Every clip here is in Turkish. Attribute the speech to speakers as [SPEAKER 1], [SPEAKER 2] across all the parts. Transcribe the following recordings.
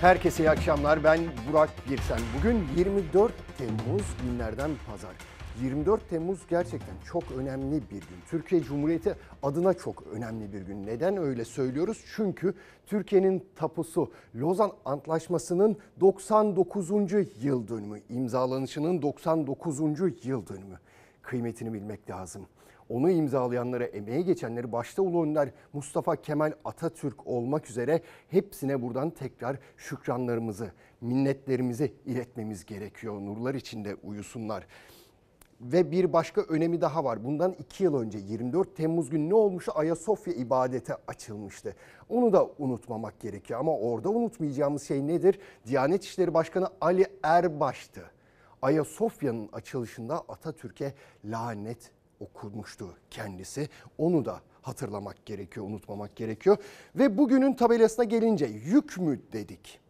[SPEAKER 1] Herkese iyi akşamlar. Ben Burak Birsen. Bugün 24 Temmuz günlerden pazar. 24 Temmuz gerçekten çok önemli bir gün. Türkiye Cumhuriyeti adına çok önemli bir gün. Neden öyle söylüyoruz? Çünkü Türkiye'nin tapusu Lozan Antlaşması'nın 99. yıl dönümü, imzalanışının 99. yıl dönümü. Kıymetini bilmek lazım onu imzalayanlara, emeğe geçenleri başta Ulu Önder Mustafa Kemal Atatürk olmak üzere hepsine buradan tekrar şükranlarımızı, minnetlerimizi iletmemiz gerekiyor. Nurlar içinde uyusunlar. Ve bir başka önemi daha var. Bundan iki yıl önce 24 Temmuz günü ne olmuştu? Ayasofya ibadete açılmıştı. Onu da unutmamak gerekiyor. Ama orada unutmayacağımız şey nedir? Diyanet İşleri Başkanı Ali Erbaş'tı. Ayasofya'nın açılışında Atatürk'e lanet okumuştu kendisi. Onu da hatırlamak gerekiyor, unutmamak gerekiyor. Ve bugünün tabelasına gelince yük mü dedik.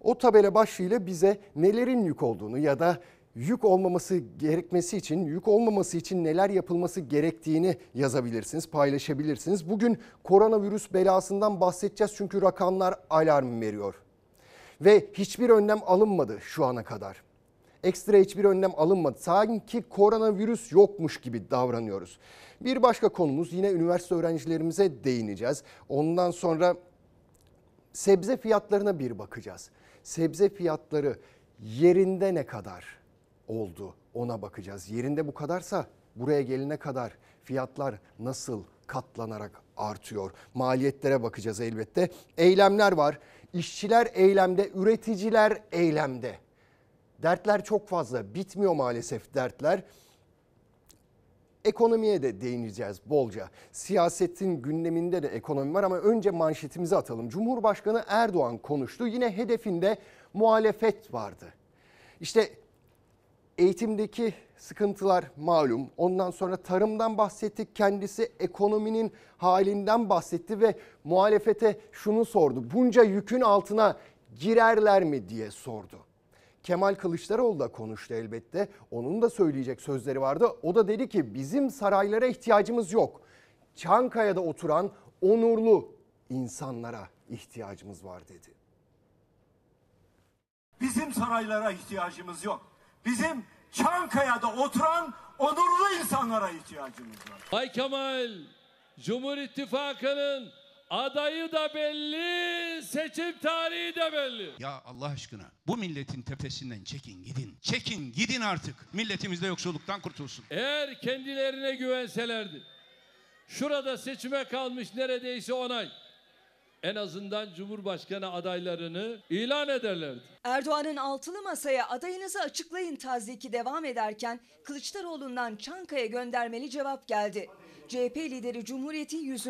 [SPEAKER 1] O tabela başlığıyla bize nelerin yük olduğunu ya da yük olmaması gerekmesi için, yük olmaması için neler yapılması gerektiğini yazabilirsiniz, paylaşabilirsiniz. Bugün koronavirüs belasından bahsedeceğiz çünkü rakamlar alarm veriyor. Ve hiçbir önlem alınmadı şu ana kadar ekstra hiçbir önlem alınmadı. Sanki koronavirüs yokmuş gibi davranıyoruz. Bir başka konumuz yine üniversite öğrencilerimize değineceğiz. Ondan sonra sebze fiyatlarına bir bakacağız. Sebze fiyatları yerinde ne kadar oldu ona bakacağız. Yerinde bu kadarsa buraya gelene kadar fiyatlar nasıl katlanarak artıyor? Maliyetlere bakacağız elbette. Eylemler var. İşçiler eylemde, üreticiler eylemde. Dertler çok fazla. Bitmiyor maalesef dertler. Ekonomiye de değineceğiz bolca. Siyasetin gündeminde de ekonomi var ama önce manşetimizi atalım. Cumhurbaşkanı Erdoğan konuştu. Yine hedefinde muhalefet vardı. İşte eğitimdeki sıkıntılar malum. Ondan sonra tarımdan bahsettik. Kendisi ekonominin halinden bahsetti ve muhalefete şunu sordu. Bunca yükün altına girerler mi diye sordu. Kemal Kılıçdaroğlu da konuştu elbette. Onun da söyleyecek sözleri vardı. O da dedi ki bizim saraylara ihtiyacımız yok. Çankaya'da oturan onurlu insanlara ihtiyacımız var dedi.
[SPEAKER 2] Bizim saraylara ihtiyacımız yok. Bizim Çankaya'da oturan onurlu insanlara ihtiyacımız var.
[SPEAKER 3] Bay Kemal, Cumhur İttifakı'nın Adayı da belli, seçim tarihi de belli.
[SPEAKER 4] Ya Allah aşkına bu milletin tepesinden çekin gidin. Çekin gidin artık. Milletimiz de yoksulluktan kurtulsun.
[SPEAKER 3] Eğer kendilerine güvenselerdi, şurada seçime kalmış neredeyse onay, en azından Cumhurbaşkanı adaylarını ilan ederlerdi.
[SPEAKER 5] Erdoğan'ın altılı masaya adayınızı açıklayın taziki devam ederken Kılıçdaroğlu'ndan Çankaya göndermeli cevap geldi. CHP lideri Cumhuriyet'in 100.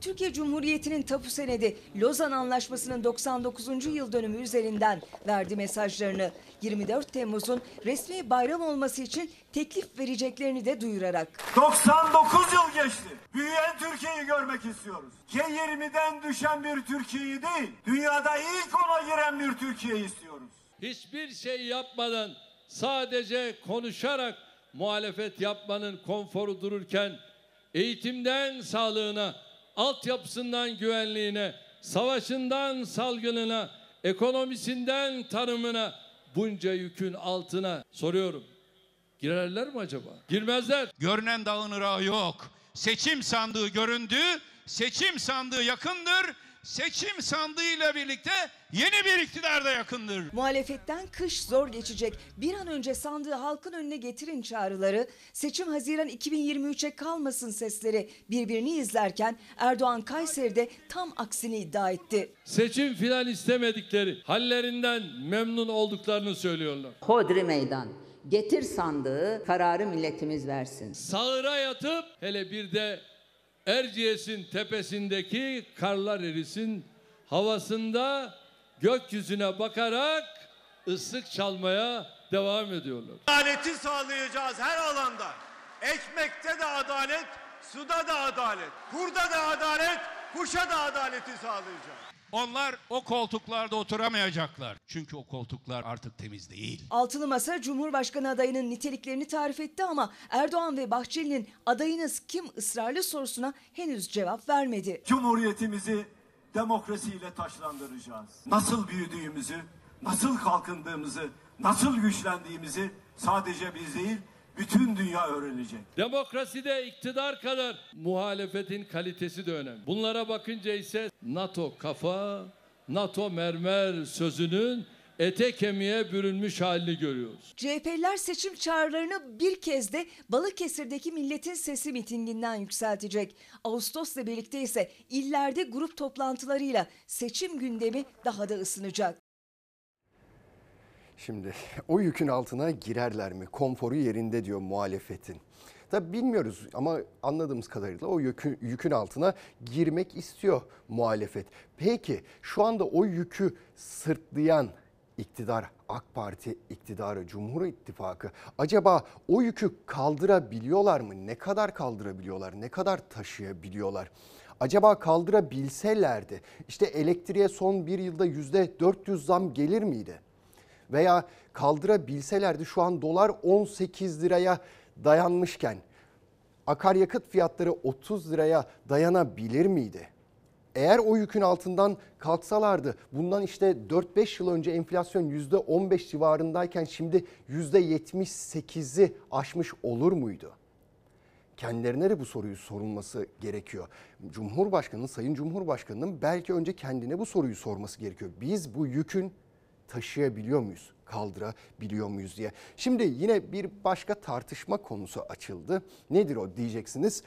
[SPEAKER 5] Türkiye Cumhuriyeti'nin tapu senedi Lozan Anlaşması'nın 99. yıl dönümü üzerinden verdi mesajlarını. 24 Temmuz'un resmi bayram olması için teklif vereceklerini de duyurarak.
[SPEAKER 2] 99 yıl geçti. Büyüyen Türkiye'yi görmek istiyoruz. G20'den düşen bir Türkiye'yi değil, dünyada ilk ona giren bir Türkiye'yi istiyoruz.
[SPEAKER 3] Hiçbir şey yapmadan sadece konuşarak muhalefet yapmanın konforu dururken eğitimden sağlığına, altyapısından güvenliğine, savaşından salgınına, ekonomisinden tarımına bunca yükün altına soruyorum. Girerler mi acaba? Girmezler.
[SPEAKER 4] Görünen dağın yok. Seçim sandığı göründü, seçim sandığı yakındır seçim sandığıyla birlikte yeni bir iktidar da yakındır.
[SPEAKER 5] Muhalefetten kış zor geçecek. Bir an önce sandığı halkın önüne getirin çağrıları, seçim Haziran 2023'e kalmasın sesleri birbirini izlerken Erdoğan Kayseri'de tam aksini iddia etti.
[SPEAKER 3] Seçim filan istemedikleri, hallerinden memnun olduklarını söylüyorlar.
[SPEAKER 6] Hodri meydan. Getir sandığı, kararı milletimiz versin.
[SPEAKER 3] Sağıra yatıp hele bir de Erciyes'in tepesindeki karlar erisin. Havasında gökyüzüne bakarak ıslık çalmaya devam ediyorlar.
[SPEAKER 2] Adaleti sağlayacağız her alanda. Ekmekte de adalet, suda da adalet, kurda da adalet, kuşa da adaleti sağlayacağız.
[SPEAKER 4] Onlar o koltuklarda oturamayacaklar. Çünkü o koltuklar artık temiz değil.
[SPEAKER 5] Altılı Masa Cumhurbaşkanı adayının niteliklerini tarif etti ama Erdoğan ve Bahçeli'nin adayınız kim ısrarlı sorusuna henüz cevap vermedi.
[SPEAKER 2] Cumhuriyetimizi demokrasiyle taşlandıracağız. Nasıl büyüdüğümüzü, nasıl kalkındığımızı, nasıl güçlendiğimizi sadece biz değil, bütün dünya öğrenecek.
[SPEAKER 3] Demokraside iktidar kadar muhalefetin kalitesi de önemli. Bunlara bakınca ise NATO kafa, NATO mermer sözünün ete kemiğe bürünmüş halini görüyoruz.
[SPEAKER 5] CHP'liler seçim çağrılarını bir kez de Balıkesir'deki Milletin Sesi mitinginden yükseltecek. Ağustos'la birlikte ise illerde grup toplantılarıyla seçim gündemi daha da ısınacak.
[SPEAKER 1] Şimdi o yükün altına girerler mi? Konforu yerinde diyor muhalefetin. Tabi bilmiyoruz ama anladığımız kadarıyla o yükün, yükün altına girmek istiyor muhalefet. Peki şu anda o yükü sırtlayan iktidar, AK Parti iktidarı, Cumhur İttifakı acaba o yükü kaldırabiliyorlar mı? Ne kadar kaldırabiliyorlar? Ne kadar taşıyabiliyorlar? Acaba kaldırabilselerdi işte elektriğe son bir yılda yüzde 400 zam gelir miydi? Veya kaldırabilselerdi şu an dolar 18 liraya dayanmışken akaryakıt fiyatları 30 liraya dayanabilir miydi? Eğer o yükün altından kalksalardı bundan işte 4-5 yıl önce enflasyon %15 civarındayken şimdi %78'i aşmış olur muydu? kendilerine de bu soruyu sorulması gerekiyor. Cumhurbaşkanı, Sayın Cumhurbaşkanı'nın belki önce kendine bu soruyu sorması gerekiyor. Biz bu yükün taşıyabiliyor muyuz? Kaldırabiliyor muyuz diye. Şimdi yine bir başka tartışma konusu açıldı. Nedir o diyeceksiniz.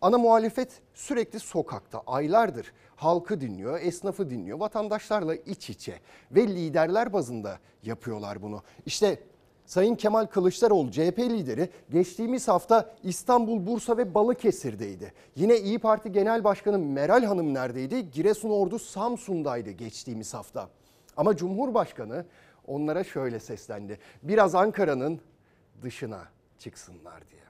[SPEAKER 1] Ana muhalefet sürekli sokakta aylardır halkı dinliyor, esnafı dinliyor, vatandaşlarla iç içe ve liderler bazında yapıyorlar bunu. İşte Sayın Kemal Kılıçdaroğlu CHP lideri geçtiğimiz hafta İstanbul, Bursa ve Balıkesir'deydi. Yine İyi Parti Genel Başkanı Meral Hanım neredeydi? Giresun Ordu Samsun'daydı geçtiğimiz hafta. Ama Cumhurbaşkanı onlara şöyle seslendi. Biraz Ankara'nın dışına çıksınlar diye.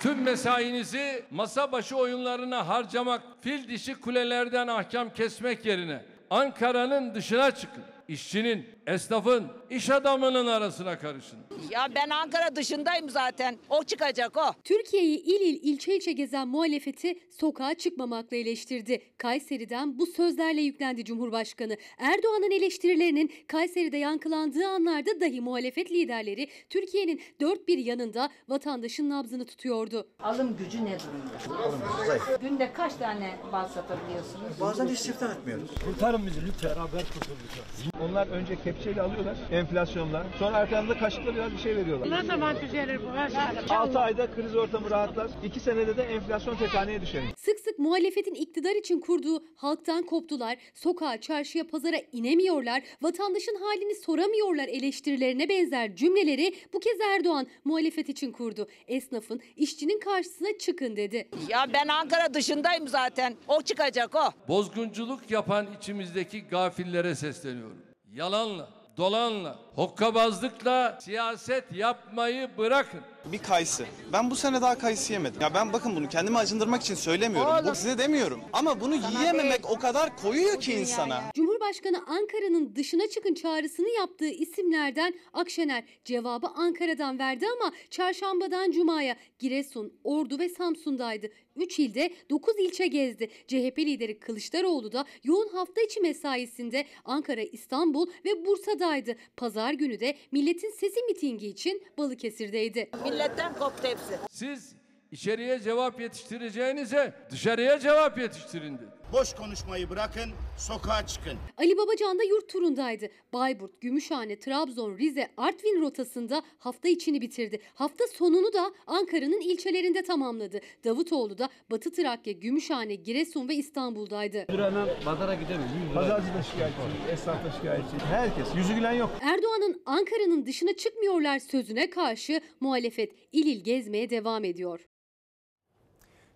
[SPEAKER 3] Tüm mesainizi masa başı oyunlarına harcamak, fil dişi kulelerden ahkam kesmek yerine Ankara'nın dışına çıkın. İşçinin, esnafın, iş adamının arasına karışın.
[SPEAKER 7] Ya ben Ankara dışındayım zaten. O çıkacak o.
[SPEAKER 8] Türkiye'yi il il ilçe ilçe gezen muhalefeti sokağa çıkmamakla eleştirdi. Kayseri'den bu sözlerle yüklendi Cumhurbaşkanı. Erdoğan'ın eleştirilerinin Kayseri'de yankılandığı anlarda dahi muhalefet liderleri Türkiye'nin dört bir yanında vatandaşın nabzını tutuyordu.
[SPEAKER 6] Alım gücü ne durumda? Günde kaç tane bal satabiliyorsunuz?
[SPEAKER 9] Bazen istihdam etmiyoruz.
[SPEAKER 10] Kurtarın bizi lütfen. Beraber kurtulacağız. Onlar önce kepçeyle alıyorlar enflasyonla. Sonra arkamda kaşıkla biraz bir şey veriyorlar.
[SPEAKER 11] Ne zaman düzelir bu aşağıda?
[SPEAKER 10] 6 ayda kriz ortamı rahatlar. 2 senede de enflasyon tek haneye düşer.
[SPEAKER 8] Sık sık muhalefetin iktidar için kurduğu halktan koptular, sokağa, çarşıya, pazara inemiyorlar, vatandaşın halini soramıyorlar eleştirilerine benzer cümleleri bu kez Erdoğan muhalefet için kurdu. Esnafın, işçinin karşısına çıkın dedi.
[SPEAKER 7] Ya ben Ankara dışındayım zaten. O çıkacak o.
[SPEAKER 3] Bozgunculuk yapan içimizdeki gafillere sesleniyorum. Yalanla, dolanla, hokkabazlıkla siyaset yapmayı bırakın.
[SPEAKER 9] Bir kayısı. Ben bu sene daha kayısı yemedim. Ya ben bakın bunu kendimi acındırmak için söylemiyorum. Bu size demiyorum. Ama bunu yiyememek o kadar koyuyor ki insana.
[SPEAKER 8] Cumhurbaşkanı Ankara'nın dışına çıkın çağrısını yaptığı isimlerden Akşener cevabı Ankara'dan verdi ama çarşambadan cumaya Giresun, Ordu ve Samsun'daydı. 3 ilde 9 ilçe gezdi. CHP lideri Kılıçdaroğlu da yoğun hafta içi mesaisinde Ankara, İstanbul ve Bursa'daydı. Pazar günü de Milletin Sesi mitingi için Balıkesir'deydi.
[SPEAKER 7] Milletten koptu hepsi.
[SPEAKER 3] Siz içeriye cevap yetiştireceğinize dışarıya cevap yetiştirin dedi.
[SPEAKER 12] Boş konuşmayı bırakın, sokağa çıkın.
[SPEAKER 8] Ali Babacan da yurt turundaydı. Bayburt, Gümüşhane, Trabzon, Rize, Artvin rotasında hafta içini bitirdi. Hafta sonunu da Ankara'nın ilçelerinde tamamladı. Davutoğlu da Batı Trakya, Gümüşhane, Giresun ve İstanbul'daydı.
[SPEAKER 10] Hemen pazara gidemiyor. Pazarcı da şikayetçi, esnaf da şikayetçi. Herkes. Yüzü gülen yok.
[SPEAKER 8] Erdoğan'ın Ankara'nın dışına çıkmıyorlar sözüne karşı muhalefet il il gezmeye devam ediyor.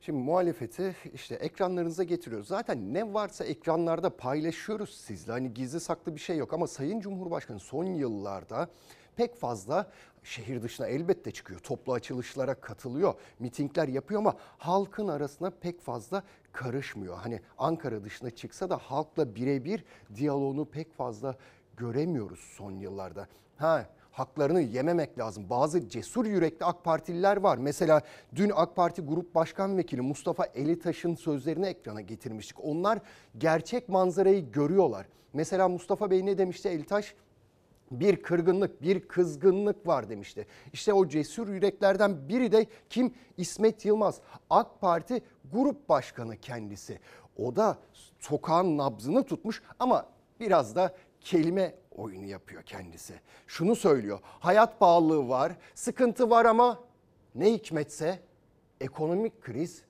[SPEAKER 1] Şimdi muhalefeti işte ekranlarınıza getiriyoruz. Zaten ne varsa ekranlarda paylaşıyoruz sizle. Hani gizli saklı bir şey yok ama Sayın Cumhurbaşkanı son yıllarda pek fazla şehir dışına elbette çıkıyor. Toplu açılışlara katılıyor, mitingler yapıyor ama halkın arasına pek fazla karışmıyor. Hani Ankara dışına çıksa da halkla birebir diyaloğunu pek fazla göremiyoruz son yıllarda. Ha haklarını yememek lazım. Bazı cesur yürekli AK Partililer var. Mesela dün AK Parti Grup Başkan Vekili Mustafa Elitaş'ın sözlerini ekrana getirmiştik. Onlar gerçek manzarayı görüyorlar. Mesela Mustafa Bey ne demişti Elitaş? bir kırgınlık, bir kızgınlık var demişti. İşte o cesur yüreklerden biri de kim? İsmet Yılmaz. AK Parti Grup Başkanı kendisi. O da sokağın nabzını tutmuş ama biraz da kelime oyunu yapıyor kendisi. Şunu söylüyor. Hayat pahalılığı var, sıkıntı var ama ne hikmetse ekonomik kriz.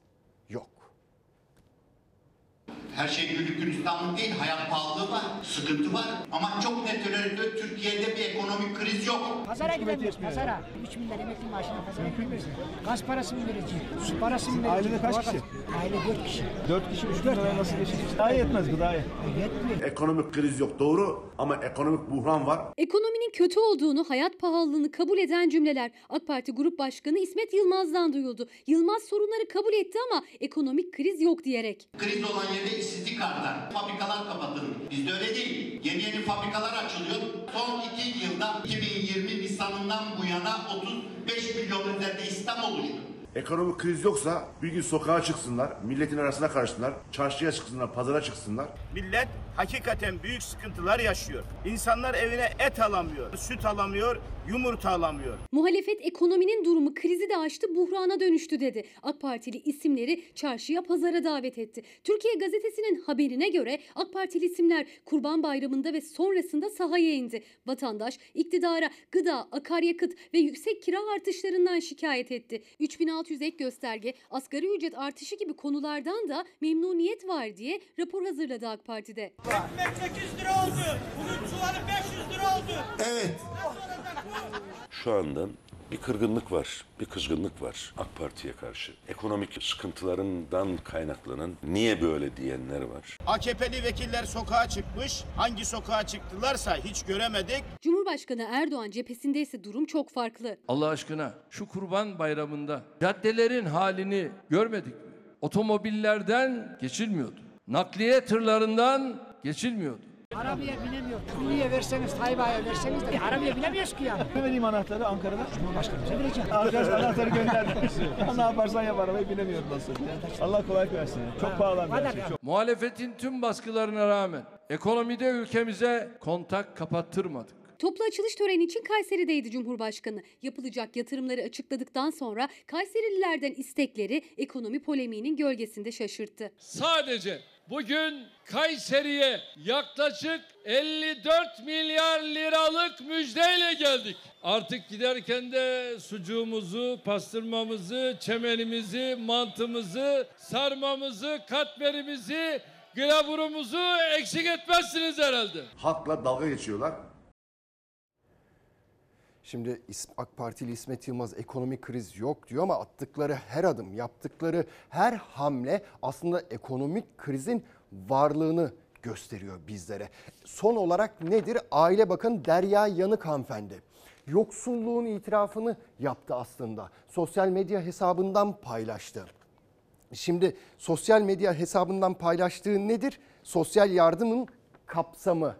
[SPEAKER 12] Her şey güllük gülistanlık değil, hayat pahalılığı var, sıkıntı var. Ama çok net öneride Türkiye'de bir ekonomik kriz yok.
[SPEAKER 11] Pazara gidemiyoruz pazara. 3 bin lira emekli maaşına pazara gidemiyoruz. Gaz parası mı vereceğiz? Su parası mı vereceğiz?
[SPEAKER 10] Ailede kaç kişi?
[SPEAKER 11] Aile 4 kişi.
[SPEAKER 10] 4 kişi 3 bin liraya nasıl geçecek? Daha yetmez gıdaya.
[SPEAKER 11] Yetmiyor.
[SPEAKER 13] Ekonomik kriz yok doğru ama ekonomik buhran var.
[SPEAKER 8] Ekonominin kötü olduğunu, hayat pahalılığını kabul eden cümleler AK Parti Grup Başkanı İsmet Yılmaz'dan duyuldu. Yılmaz sorunları kabul etti ama ekonomik kriz yok diyerek.
[SPEAKER 12] Kriz olan yerde işsizlik artar. Fabrikalar kapatılır. Bizde öyle değil. Yeni yeni fabrikalar açılıyor. Son iki yılda 2020 Nisan'ından bu yana 35 milyon üzerinde istihdam oluştu.
[SPEAKER 13] Ekonomik kriz yoksa bir gün sokağa çıksınlar, milletin arasına karışsınlar, çarşıya çıksınlar, pazara çıksınlar.
[SPEAKER 12] Millet hakikaten büyük sıkıntılar yaşıyor. İnsanlar evine et alamıyor, süt alamıyor, yumurta alamıyor.
[SPEAKER 8] Muhalefet ekonominin durumu krizi de aştı, buhrana dönüştü dedi. AK Partili isimleri çarşıya, pazara davet etti. Türkiye Gazetesi'nin haberine göre AK Partili isimler Kurban Bayramı'nda ve sonrasında sahaya indi. Vatandaş iktidara gıda, akaryakıt ve yüksek kira artışlarından şikayet etti. 3600 ek gösterge, asgari ücret artışı gibi konulardan da memnuniyet var diye rapor hazırladı AK Parti'de.
[SPEAKER 2] Ekmek 8 lira oldu. Bunun çuvalı 500 lira oldu.
[SPEAKER 13] Evet.
[SPEAKER 14] Şu anda bir kırgınlık var, bir kızgınlık var AK Parti'ye karşı. Ekonomik sıkıntılarından kaynaklanan niye böyle diyenler var.
[SPEAKER 12] AKP'li vekiller sokağa çıkmış. Hangi sokağa çıktılarsa hiç göremedik.
[SPEAKER 8] Cumhurbaşkanı Erdoğan cephesinde ise durum çok farklı.
[SPEAKER 3] Allah aşkına şu kurban bayramında caddelerin halini görmedik mi? Otomobillerden geçilmiyordu. Nakliye tırlarından geçilmiyordu.
[SPEAKER 11] Arabaya binemiyor. Niye verseniz, Tayyip'e verseniz de arabaya binemiyoruz ki yani.
[SPEAKER 10] Ne vereyim anahtarı Ankara'da?
[SPEAKER 11] Cumhurbaşkanımıza vereceğim.
[SPEAKER 10] Arkadaş anahtarı gönderdi. ne yaparsan yap arabayı binemiyorum nasıl. Allah kolaylık versin. Çok pahalandı şey. Çok.
[SPEAKER 3] Muhalefetin tüm baskılarına rağmen ekonomide ülkemize kontak kapattırmadık.
[SPEAKER 8] Toplu açılış töreni için Kayseri'deydi Cumhurbaşkanı. Yapılacak yatırımları açıkladıktan sonra Kayserililerden istekleri ekonomi polemiğinin gölgesinde şaşırttı.
[SPEAKER 3] Sadece bugün Kayseri'ye yaklaşık 54 milyar liralık müjdeyle geldik. Artık giderken de sucuğumuzu, pastırmamızı, çemenimizi, mantımızı, sarmamızı, katmerimizi, gravurumuzu eksik etmezsiniz herhalde.
[SPEAKER 13] Halkla dalga geçiyorlar.
[SPEAKER 1] Şimdi AK Partili İsmet Yılmaz ekonomik kriz yok diyor ama attıkları her adım, yaptıkları her hamle aslında ekonomik krizin varlığını gösteriyor bizlere. Son olarak nedir? Aile Bakanı Derya Yanık hanımefendi. Yoksulluğun itirafını yaptı aslında. Sosyal medya hesabından paylaştı. Şimdi sosyal medya hesabından paylaştığı nedir? Sosyal yardımın kapsamı.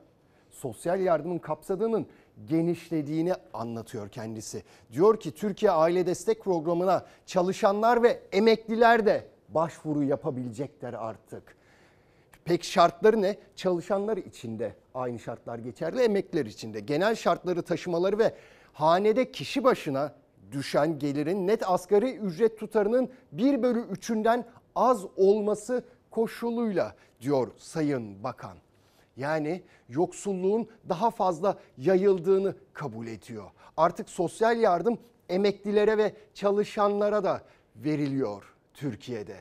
[SPEAKER 1] Sosyal yardımın kapsadığının genişlediğini anlatıyor kendisi. Diyor ki Türkiye Aile Destek Programı'na çalışanlar ve emekliler de başvuru yapabilecekler artık. Pek şartları ne? Çalışanlar için de aynı şartlar geçerli, emekliler için de. Genel şartları taşımaları ve hanede kişi başına düşen gelirin net asgari ücret tutarının 1 bölü 3'ünden az olması koşuluyla diyor Sayın Bakan. Yani yoksulluğun daha fazla yayıldığını kabul ediyor. Artık sosyal yardım emeklilere ve çalışanlara da veriliyor Türkiye'de.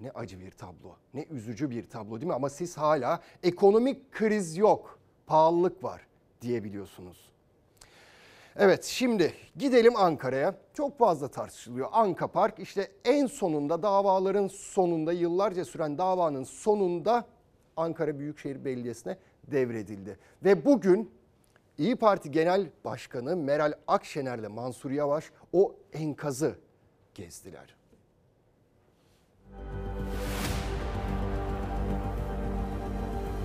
[SPEAKER 1] Ne acı bir tablo, ne üzücü bir tablo değil mi? Ama siz hala ekonomik kriz yok, pahalılık var diyebiliyorsunuz. Evet şimdi gidelim Ankara'ya. Çok fazla tartışılıyor. Anka Park işte en sonunda davaların sonunda yıllarca süren davanın sonunda Ankara Büyükşehir Belediyesi'ne devredildi. Ve bugün İyi Parti Genel Başkanı Meral Akşener'le Mansur Yavaş o enkazı gezdiler.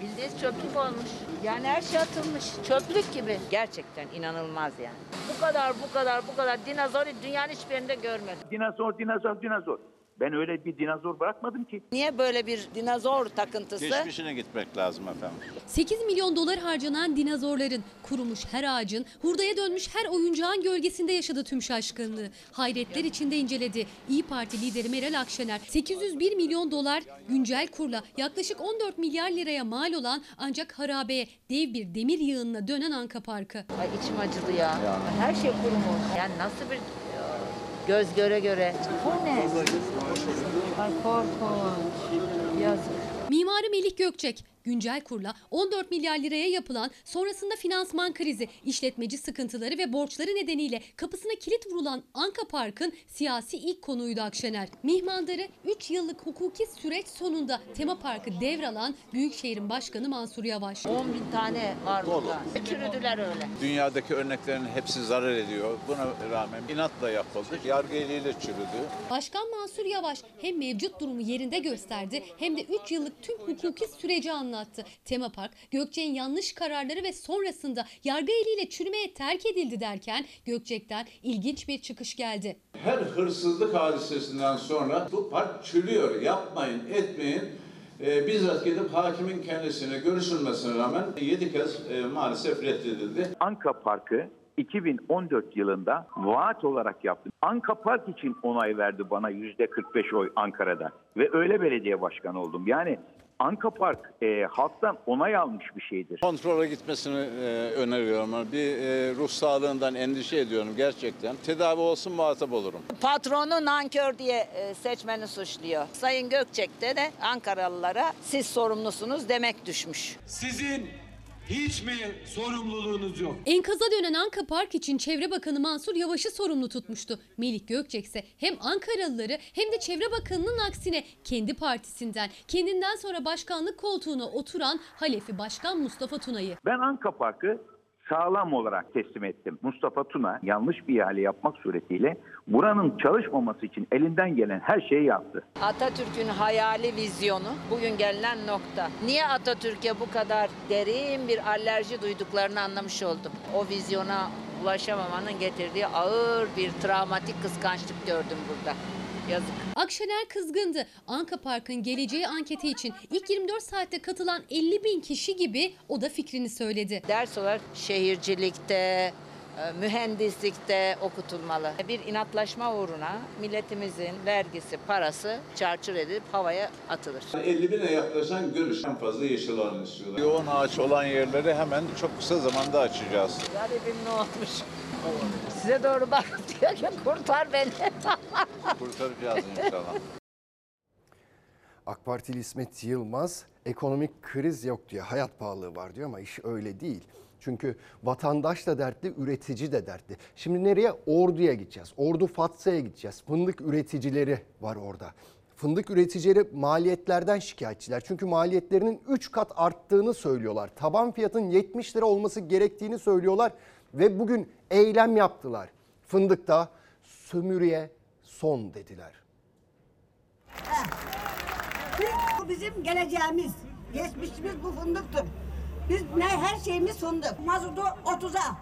[SPEAKER 6] Bildes
[SPEAKER 7] çöplük olmuş. Yani her şey atılmış. Çöplük gibi. Gerçekten inanılmaz yani. Bu kadar, bu kadar, bu kadar dinozoru dünyanın hiçbir yerinde görmedim.
[SPEAKER 15] Dinozor, dinozor, dinozor. Ben öyle bir dinozor bırakmadım ki.
[SPEAKER 7] Niye böyle bir dinozor takıntısı?
[SPEAKER 16] Geçmişine gitmek lazım efendim.
[SPEAKER 8] 8 milyon dolar harcanan dinozorların, kurumuş her ağacın, hurdaya dönmüş her oyuncağın gölgesinde yaşadı tüm şaşkınlığı. Hayretler içinde inceledi. İyi Parti lideri Meral Akşener 801 milyon dolar güncel kurla yaklaşık 14 milyar liraya mal olan ancak harabeye dev bir demir yığınına dönen Anka Parkı.
[SPEAKER 7] Ay içim acıdı ya. Her şey kurumuş. Yani nasıl bir göz göre göre. Bu ne? Ay korkunç. Yazık.
[SPEAKER 8] Mimarı Melih Gökçek güncel kurla 14 milyar liraya yapılan sonrasında finansman krizi, işletmeci sıkıntıları ve borçları nedeniyle kapısına kilit vurulan Anka Park'ın siyasi ilk konuydu Akşener. Mihmandarı 3 yıllık hukuki süreç sonunda tema parkı devralan Büyükşehir'in Başkanı Mansur Yavaş.
[SPEAKER 7] 10 bin tane var burada. Çürüdüler öyle.
[SPEAKER 16] Dünyadaki örneklerin hepsi zarar ediyor. Buna rağmen inatla yapıldı. Yargı eliyle çürüdü.
[SPEAKER 8] Başkan Mansur Yavaş hem mevcut durumu yerinde gösterdi hem de 3 yıllık tüm hukuki süreci anlattı. Tema Park, Gökçek'in yanlış kararları ve sonrasında yargı eliyle çürümeye terk edildi derken Gökçek'ten ilginç bir çıkış geldi.
[SPEAKER 17] Her hırsızlık hadisesinden sonra bu park çürüyor. Yapmayın, etmeyin. Ee, bizzat gidip hakimin kendisine görüşülmesine rağmen 7 kez e, maalesef reddedildi.
[SPEAKER 15] Anka Parkı 2014 yılında vaat olarak yaptım. Anka Park için onay verdi bana yüzde 45 oy Ankara'da. Ve öyle belediye başkanı oldum. Yani Anka Park e, halktan onay almış bir şeydir.
[SPEAKER 16] Kontrole gitmesini e, öneriyorum. Bir e, ruh sağlığından endişe ediyorum gerçekten. Tedavi olsun muhatap olurum.
[SPEAKER 7] Patronu nankör diye e, seçmeni suçluyor. Sayın Gökçek'te de Ankaralılara siz sorumlusunuz demek düşmüş.
[SPEAKER 18] Sizin hiç mi sorumluluğunuz yok?
[SPEAKER 8] Enkaza dönen Anka Park için Çevre Bakanı Mansur Yavaş'ı sorumlu tutmuştu. Melik Gökçek ise hem Ankaralıları hem de Çevre Bakanı'nın aksine kendi partisinden, kendinden sonra başkanlık koltuğuna oturan Halefi Başkan Mustafa Tuna'yı.
[SPEAKER 15] Ben Anka Parkı sağlam olarak teslim ettim. Mustafa Tuna yanlış bir ihale yapmak suretiyle buranın çalışmaması için elinden gelen her şeyi yaptı.
[SPEAKER 7] Atatürk'ün hayali vizyonu bugün gelinen nokta. Niye Atatürk'e bu kadar derin bir alerji duyduklarını anlamış oldum. O vizyona ulaşamamanın getirdiği ağır bir travmatik kıskançlık gördüm burada. Yazık.
[SPEAKER 8] Akşener kızgındı. Anka Park'ın geleceği anketi için ilk 24 saatte katılan 50 bin kişi gibi o da fikrini söyledi.
[SPEAKER 7] Ders olarak şehircilikte, mühendislikte okutulmalı. Bir inatlaşma uğruna milletimizin vergisi, parası çarçur edilip havaya atılır.
[SPEAKER 17] 50 bine yaklaşan görüş en fazla yeşil alan istiyorlar.
[SPEAKER 16] Yoğun ağaç olan yerleri hemen çok kısa zamanda açacağız.
[SPEAKER 7] Garibim ne olmuş? Size doğru bak diyor ki kurtar beni.
[SPEAKER 16] Kurtaracağız inşallah.
[SPEAKER 1] AK Partili İsmet Yılmaz ekonomik kriz yok diyor. Hayat pahalılığı var diyor ama iş öyle değil. Çünkü vatandaş da dertli, üretici de dertli. Şimdi nereye? Ordu'ya gideceğiz. Ordu Fatsa'ya gideceğiz. Fındık üreticileri var orada. Fındık üreticileri maliyetlerden şikayetçiler. Çünkü maliyetlerinin 3 kat arttığını söylüyorlar. Taban fiyatın 70 lira olması gerektiğini söylüyorlar ve bugün eylem yaptılar. Fındıkta sömürüye son dediler.
[SPEAKER 19] Bu bizim geleceğimiz. Geçmişimiz bu fındıktır. Biz ne her şeyimiz fındık. Mazotu 30'a.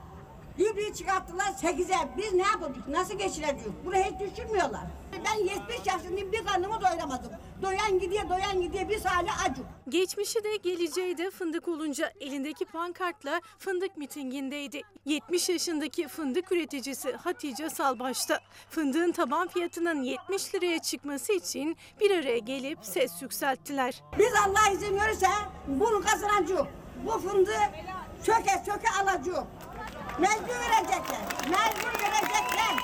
[SPEAKER 19] Gübreyi çıkarttılar 8'e. Biz ne yapalım? Nasıl geçireceğiz? Burayı hiç düşünmüyorlar. Ben 70 yaşındayım bir karnımı doyuramadım. Doyan gidiyor, doyan gidiyor. Biz hala acık.
[SPEAKER 20] Geçmişi de geleceği de fındık olunca elindeki pankartla fındık mitingindeydi. 70 yaşındaki fındık üreticisi Hatice Salbaş'ta fındığın taban fiyatının 70 liraya çıkması için bir araya gelip ses yükselttiler.
[SPEAKER 19] Biz Allah izin verirse bunu kazanacağız. Bu fındığı çöke çöke alacağız. Mecbur verecekler. Mecbur verecekler.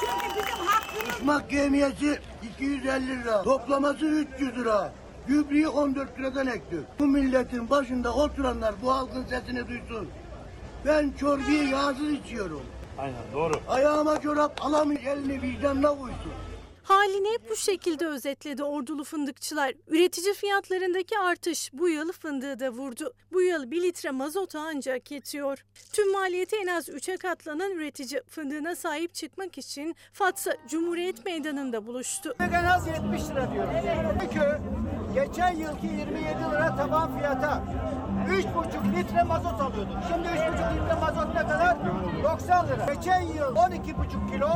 [SPEAKER 19] Çünkü bizim hakkımız...
[SPEAKER 21] Uçmak yemiyesi 250 lira. Toplaması 300 lira. Gübreyi 14 liradan ektik. Bu milletin başında oturanlar bu halkın sesini duysun. Ben çorbayı yağsız içiyorum.
[SPEAKER 10] Aynen doğru.
[SPEAKER 21] Ayağıma çorap elini vicdanına koysun.
[SPEAKER 20] Halini bu şekilde özetledi ordulu fındıkçılar. Üretici fiyatlarındaki artış bu yıl fındığı da vurdu. Bu yıl 1 litre mazota ancak yetiyor. Tüm maliyeti en az 3'e katlanan üretici fındığına sahip çıkmak için Fatsa Cumhuriyet Meydanı'nda buluştu.
[SPEAKER 10] En az 70 lira diyorum. Çünkü geçen yılki 27 lira taban fiyata
[SPEAKER 22] 3,5 litre mazot alıyorduk. Şimdi 3,5 litre mazot ne kadar? 90 lira. Geçen yıl 12,5 kilo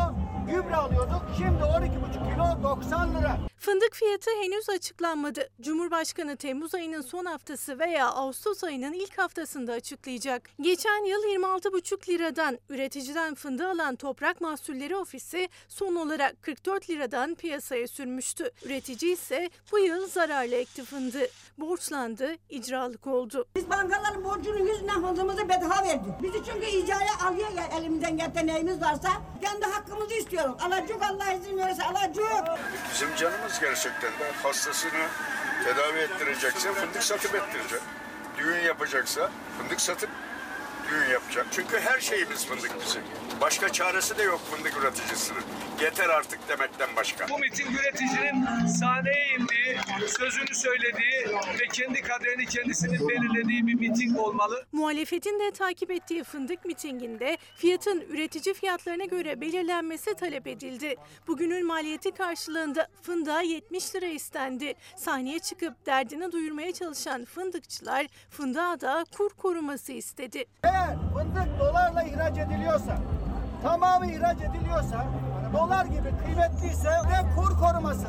[SPEAKER 22] gübre alıyorduk. Şimdi 12,5 kilo 90 lira.
[SPEAKER 23] Fındık fiyatı henüz açıklanmadı. Cumhurbaşkanı Temmuz ayının son haftası veya Ağustos ayının ilk haftasında açıklayacak. Geçen yıl 26,5 liradan üreticiden fındığı alan Toprak Mahsulleri Ofisi son olarak 44 liradan piyasaya sürmüştü. Üretici ise bu yıl zararla ekti fındığı. Borçlandı, icralık oldu.
[SPEAKER 19] Biz bankaların borcunun yüzünden fındığımızı bedava verdik. Bizi çünkü icraya alıyor ya elimizden gelen neyimiz varsa kendi hakkımızı istiyoruz. Alacak Allah izin verirse alacak.
[SPEAKER 24] Bizim canımız gerçekten de hastasını tedavi ettirecekse fındık satıp ettirecek. Düğün yapacaksa fındık satıp düğün yapacak. Çünkü her şeyimiz fındık bizim. Başka çaresi de yok fındık üreticisinin. Yeter artık demekten başka.
[SPEAKER 10] Bu miting üreticinin sahneye indiği, sözünü söylediği ve kendi kaderini kendisinin belirlediği bir miting olmalı.
[SPEAKER 23] Muhalefetin de takip ettiği fındık mitinginde fiyatın üretici fiyatlarına göre belirlenmesi talep edildi. Bugünün maliyeti karşılığında fındığa 70 lira istendi. Sahneye çıkıp derdini duyurmaya çalışan fındıkçılar fındığa da kur koruması istedi.
[SPEAKER 22] Eğer fındık dolarla ihraç ediliyorsa, tamamı ihraç ediliyorsa, dolar gibi kıymetliyse ve kur koruması.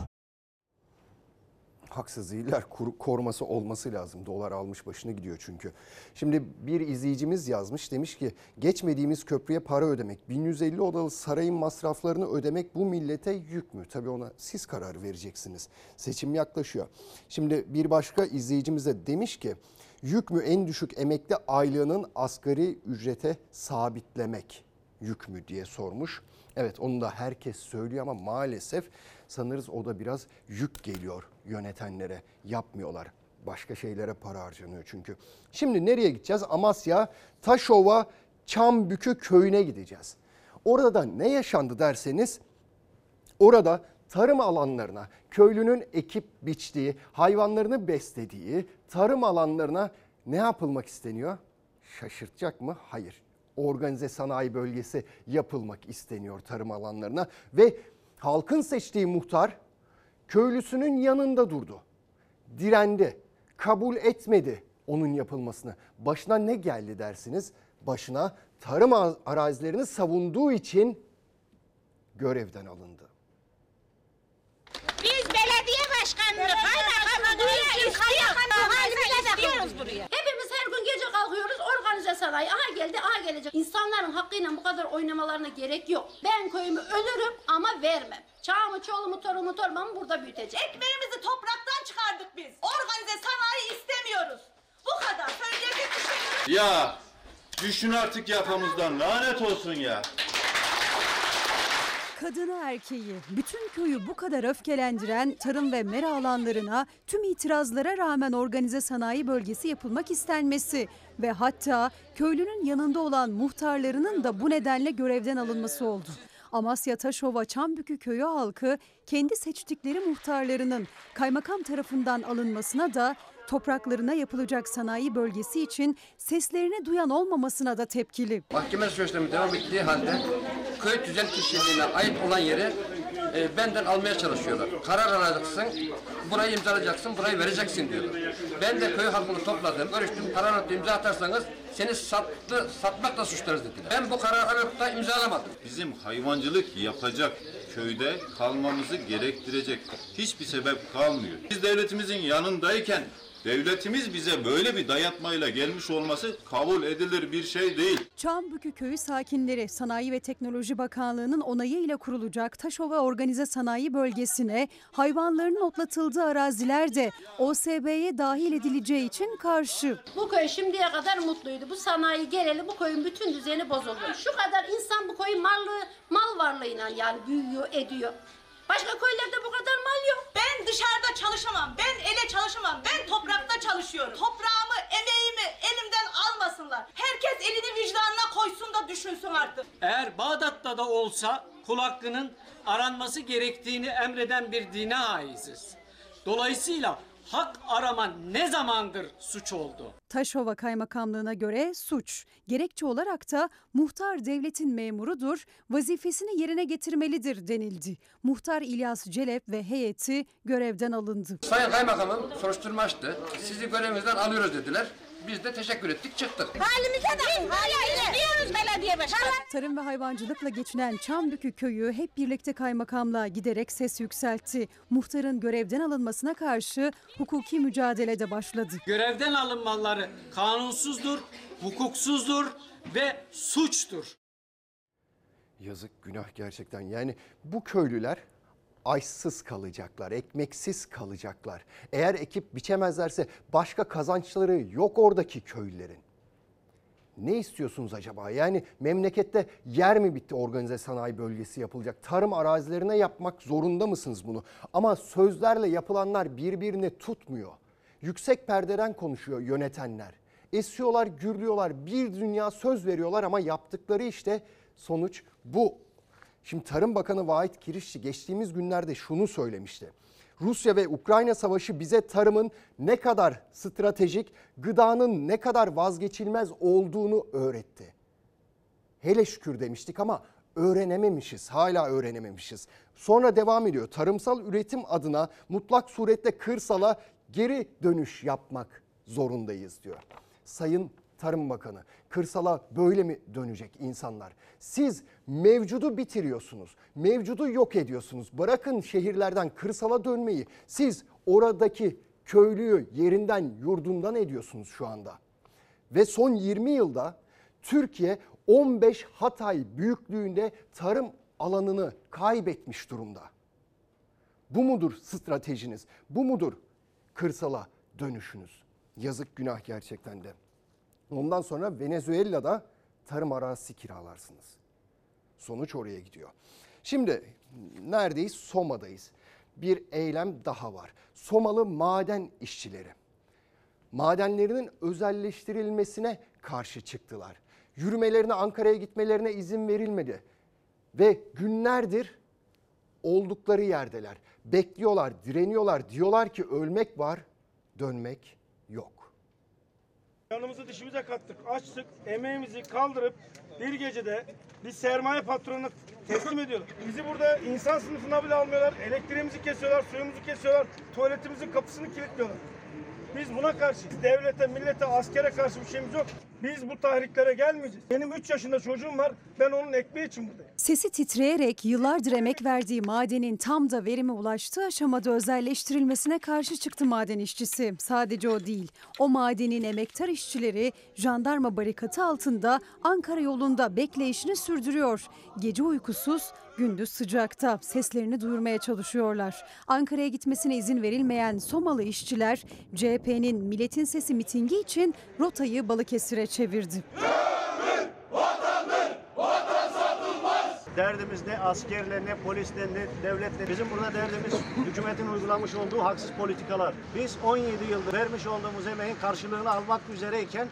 [SPEAKER 1] haksız değiller. Kur- koruması olması lazım. Dolar almış başını gidiyor çünkü. Şimdi bir izleyicimiz yazmış demiş ki geçmediğimiz köprüye para ödemek, 1150 odalı sarayın masraflarını ödemek bu millete yük mü? Tabii ona siz karar vereceksiniz. Seçim yaklaşıyor. Şimdi bir başka izleyicimiz de demiş ki yük mü en düşük emekli aylığının asgari ücrete sabitlemek yük mü diye sormuş. Evet onu da herkes söylüyor ama maalesef sanırız o da biraz yük geliyor yönetenlere. Yapmıyorlar. Başka şeylere para harcanıyor çünkü. Şimdi nereye gideceğiz? Amasya, Taşova, Çambükü köyüne gideceğiz. Orada ne yaşandı derseniz Orada tarım alanlarına, köylünün ekip biçtiği, hayvanlarını beslediği tarım alanlarına ne yapılmak isteniyor? Şaşırtacak mı? Hayır. Organize sanayi bölgesi yapılmak isteniyor tarım alanlarına ve halkın seçtiği muhtar köylüsünün yanında durdu. Direndi. Kabul etmedi onun yapılmasını. Başına ne geldi dersiniz? Başına tarım arazilerini savunduğu için görevden alındı.
[SPEAKER 25] Biz belediye başkanlığı, kaymakamı buraya istiyor. Halimize istiyoruz buraya.
[SPEAKER 26] Hepimiz her gün gece kalkıyoruz organize sanayi. Aha geldi, aha gelecek. İnsanların hakkıyla bu kadar oynamalarına gerek yok. Ben köyümü ölürüm ama vermem. Çağımı, çoluğumu, torumu, torbamı burada büyüteceğim.
[SPEAKER 25] Ekmeğimizi topraktan çıkardık biz. Organize sanayi istemiyoruz. Bu kadar. Söyleyecek bir şey.
[SPEAKER 16] Ya düşün artık yakamızdan lanet olsun ya.
[SPEAKER 27] Kadını erkeği, bütün köyü bu kadar öfkelendiren tarım ve mera alanlarına tüm itirazlara rağmen organize sanayi bölgesi yapılmak istenmesi ve hatta köylünün yanında olan muhtarlarının da bu nedenle görevden alınması oldu. Amasya Taşova Çambükü köyü halkı kendi seçtikleri muhtarlarının kaymakam tarafından alınmasına da topraklarına yapılacak sanayi bölgesi için seslerini duyan olmamasına da tepkili.
[SPEAKER 28] Mahkeme süreçlerinin devam ettiği halde köy tüzel kişiliğine ait olan yeri e, benden almaya çalışıyorlar. Karar alacaksın, burayı imzalayacaksın, burayı vereceksin diyorlar. Ben de köy halkını topladım, görüştüm, karar alıp imza atarsanız seni sattı, satmakla suçlarız dediler. Ben bu kararı alıp da imzalamadım.
[SPEAKER 16] Bizim hayvancılık yapacak köyde kalmamızı gerektirecek hiçbir sebep kalmıyor. Biz devletimizin yanındayken devletimiz bize böyle bir dayatmayla gelmiş olması kabul edilir bir şey değil.
[SPEAKER 27] Çambükü köyü sakinleri Sanayi ve Teknoloji Bakanlığı'nın onayıyla kurulacak Taşova Organize Sanayi Bölgesi'ne hayvanların otlatıldığı araziler de OSB'ye dahil edileceği için karşı.
[SPEAKER 26] Bu köy şimdiye kadar mutluydu. Bu sanayi geleli bu köyün bütün düzeni bozuldu. Şu kadar insan bu köyün mallı, mal varlığıyla yani büyüyor, ediyor. Başka köylerde bu kadar mal yok.
[SPEAKER 25] Ben dışarıda çalışamam. Ben ele çalışamam. Ben toprakta çalışıyorum. Toprağımı, emeğimi elimden almasınlar. Herkes elini vicdanına koysun da düşünsün artık.
[SPEAKER 29] Eğer Bağdat'ta da olsa kul hakkının aranması gerektiğini emreden bir dine aiziz. Dolayısıyla hak arama ne zamandır suç oldu?
[SPEAKER 27] Taşova Kaymakamlığı'na göre suç. Gerekçe olarak da muhtar devletin memurudur, vazifesini yerine getirmelidir denildi. Muhtar İlyas Celep ve heyeti görevden alındı.
[SPEAKER 28] Sayın Kaymakamım soruşturma açtı. Sizi görevinizden alıyoruz dediler. Biz de teşekkür ettik çıktık.
[SPEAKER 26] Halimize de halimize diyoruz belediye başkanı.
[SPEAKER 27] Tarım ve hayvancılıkla geçinen Çambükü köyü hep birlikte kaymakamlığa giderek ses yükseltti. Muhtarın görevden alınmasına karşı hukuki mücadelede başladı.
[SPEAKER 18] Görevden alınmaları kanunsuzdur, hukuksuzdur ve suçtur.
[SPEAKER 1] Yazık günah gerçekten. Yani bu köylüler açsız kalacaklar, ekmeksiz kalacaklar. Eğer ekip biçemezlerse başka kazançları yok oradaki köylülerin. Ne istiyorsunuz acaba? Yani memlekette yer mi bitti organize sanayi bölgesi yapılacak? Tarım arazilerine yapmak zorunda mısınız bunu? Ama sözlerle yapılanlar birbirini tutmuyor. Yüksek perdeden konuşuyor yönetenler. Esiyorlar, gürlüyorlar, bir dünya söz veriyorlar ama yaptıkları işte sonuç bu. Şimdi Tarım Bakanı Vahit Kirişçi geçtiğimiz günlerde şunu söylemişti. Rusya ve Ukrayna savaşı bize tarımın ne kadar stratejik, gıdanın ne kadar vazgeçilmez olduğunu öğretti. Hele şükür demiştik ama öğrenememişiz, hala öğrenememişiz. Sonra devam ediyor. Tarımsal üretim adına mutlak surette kırsala geri dönüş yapmak zorundayız diyor. Sayın Tarım Bakanı, kırsala böyle mi dönecek insanlar? Siz mevcudu bitiriyorsunuz, mevcudu yok ediyorsunuz. Bırakın şehirlerden kırsala dönmeyi, siz oradaki köylüyü yerinden yurdundan ediyorsunuz şu anda. Ve son 20 yılda Türkiye 15 Hatay büyüklüğünde tarım alanını kaybetmiş durumda. Bu mudur stratejiniz? Bu mudur kırsala dönüşünüz? Yazık günah gerçekten de. Ondan sonra Venezuela'da tarım arazisi kiralarsınız. Sonuç oraya gidiyor. Şimdi neredeyiz? Soma'dayız. Bir eylem daha var. Somalı maden işçileri madenlerinin özelleştirilmesine karşı çıktılar. Yürümelerine, Ankara'ya gitmelerine izin verilmedi. Ve günlerdir oldukları yerdeler. Bekliyorlar, direniyorlar. Diyorlar ki ölmek var, dönmek.
[SPEAKER 30] Yanımızı dişimize kattık, açtık, emeğimizi kaldırıp bir gecede bir sermaye patronuna teslim ediyorlar. Bizi burada insan sınıfına bile almıyorlar, elektriğimizi kesiyorlar, suyumuzu kesiyorlar, tuvaletimizin kapısını kilitliyorlar. Biz buna karşı, devlete, millete, askere karşı bir şeyimiz yok. Biz bu tahriklere gelmeyeceğiz. Benim 3 yaşında çocuğum var, ben onun ekmeği için buradayım.
[SPEAKER 27] Sesi titreyerek yıllardır emek verdiği madenin tam da verime ulaştığı aşamada özelleştirilmesine karşı çıktı maden işçisi. Sadece o değil. O madenin emektar işçileri jandarma barikatı altında Ankara yolunda bekleyişini sürdürüyor. Gece uykusuz, gündüz sıcakta seslerini duyurmaya çalışıyorlar. Ankara'ya gitmesine izin verilmeyen Somalı işçiler CHP'nin Milletin Sesi mitingi için rotayı Balıkesir'e çevirdi.
[SPEAKER 24] Derdimiz ne askerle ne polisle ne devletle. Bizim burada derdimiz hükümetin uygulamış olduğu haksız politikalar. Biz 17 yıldır vermiş olduğumuz emeğin karşılığını almak üzereyken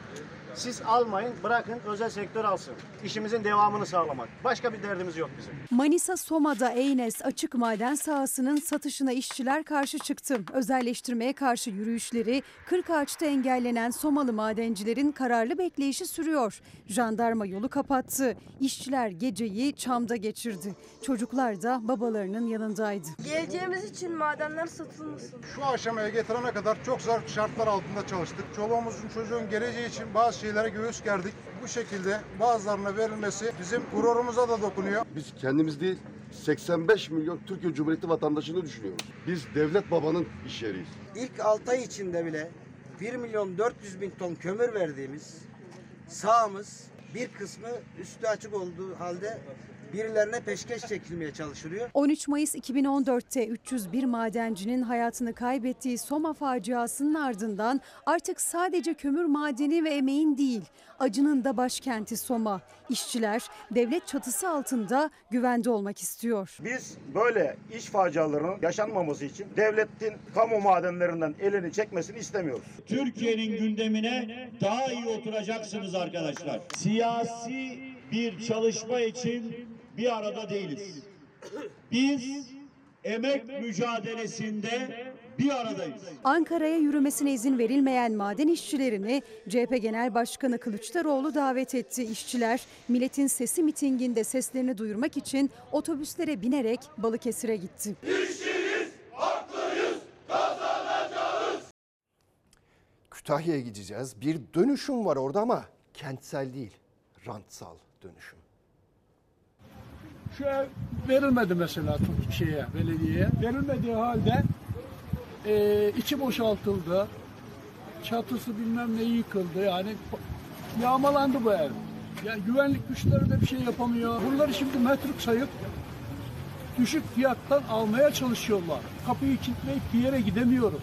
[SPEAKER 24] siz almayın bırakın özel sektör alsın. İşimizin devamını sağlamak. Başka bir derdimiz yok bizim.
[SPEAKER 27] Manisa Soma'da Eynes açık maden sahasının satışına işçiler karşı çıktı. Özelleştirmeye karşı yürüyüşleri 40 ağaçta engellenen Somalı madencilerin kararlı bekleyişi sürüyor. Jandarma yolu kapattı. İşçiler geceyi çamda geçirdi. Çocuklar da babalarının yanındaydı.
[SPEAKER 31] Geleceğimiz için madenler satılmasın.
[SPEAKER 32] Şu aşamaya getirene kadar çok zor şartlar altında çalıştık. Çoluğumuzun çocuğun geleceği için bazı şeylere göğüs gerdik. Bu şekilde bazılarına verilmesi bizim gururumuza da dokunuyor.
[SPEAKER 33] Biz kendimiz değil 85 milyon Türkiye Cumhuriyeti vatandaşını düşünüyoruz. Biz devlet babanın iş yeriyiz.
[SPEAKER 34] İlk 6 ay içinde bile 1 milyon 400 bin ton kömür verdiğimiz sahamız bir kısmı üstü açık olduğu halde birilerine peşkeş çekilmeye çalışılıyor.
[SPEAKER 27] 13 Mayıs 2014'te 301 madencinin hayatını kaybettiği Soma faciasının ardından artık sadece kömür madeni ve emeğin değil, acının da başkenti Soma. İşçiler devlet çatısı altında güvende olmak istiyor.
[SPEAKER 24] Biz böyle iş facialarının yaşanmaması için devletin kamu madenlerinden elini çekmesini istemiyoruz.
[SPEAKER 35] Türkiye'nin gündemine daha iyi oturacaksınız arkadaşlar. Siyasi bir çalışma için bir arada değiliz. Biz emek mücadelesinde bir aradayız.
[SPEAKER 27] Ankara'ya yürümesine izin verilmeyen maden işçilerini CHP Genel Başkanı Kılıçdaroğlu davet etti. İşçiler Milletin Sesi mitinginde seslerini duyurmak için otobüslere binerek Balıkesir'e gitti.
[SPEAKER 1] Kütahya'ya gideceğiz. Bir dönüşüm var orada ama kentsel değil, rantsal dönüşüm.
[SPEAKER 36] Şu ev verilmedi mesela şeye, belediyeye. Verilmediği halde e, içi boşaltıldı. Çatısı bilmem ne yıkıldı. Yani yağmalandı bu ev. Yani güvenlik güçleri de bir şey yapamıyor. Bunları şimdi metruk sayıp düşük fiyattan almaya çalışıyorlar. Kapıyı kilitleyip bir yere gidemiyorum.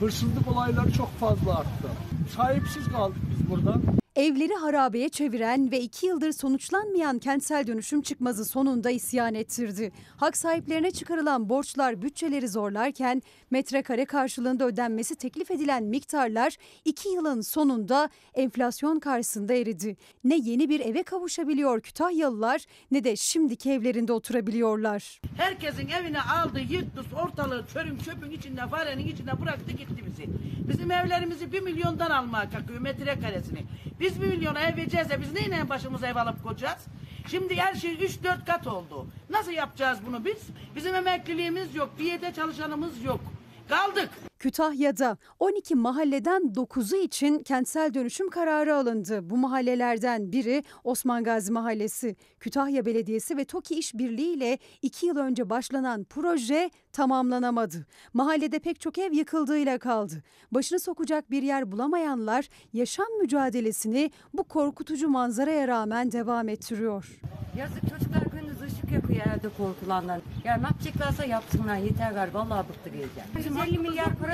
[SPEAKER 36] Hırsızlık olayları çok fazla arttı. Sahipsiz kaldık biz burada.
[SPEAKER 27] Evleri harabeye çeviren ve iki yıldır sonuçlanmayan kentsel dönüşüm çıkmazı sonunda isyan ettirdi. Hak sahiplerine çıkarılan borçlar bütçeleri zorlarken metrekare karşılığında ödenmesi teklif edilen miktarlar iki yılın sonunda enflasyon karşısında eridi. Ne yeni bir eve kavuşabiliyor Kütahyalılar ne de şimdiki evlerinde oturabiliyorlar.
[SPEAKER 37] Herkesin evini aldı, yıktı, ortalığı çörüm çöpün içinde, farenin içinde bıraktı gitti bizi. Bizim evlerimizi bir milyondan almaya kalkıyor metrekaresini. Biz bir milyona ev vereceğiz de biz neyle başımıza ev alıp koyacağız? Şimdi her şey 3-4 kat oldu. Nasıl yapacağız bunu biz? Bizim emekliliğimiz yok, bir yerde çalışanımız yok. Kaldık.
[SPEAKER 27] Kütahya'da 12 mahalleden 9'u için kentsel dönüşüm kararı alındı. Bu mahallelerden biri Osman Gazi Mahallesi. Kütahya Belediyesi ve TOKİ İşbirliği ile 2 yıl önce başlanan proje tamamlanamadı. Mahallede pek çok ev yıkıldığıyla kaldı. Başını sokacak bir yer bulamayanlar yaşam mücadelesini bu korkutucu manzaraya rağmen devam ettiriyor.
[SPEAKER 38] Yazık çocuklar gündüz ışık yakıyor evde korkulanlar. Ya ne yapacaklarsa yapsınlar yeter galiba. Vallahi bıktık iyice. 150 milyar para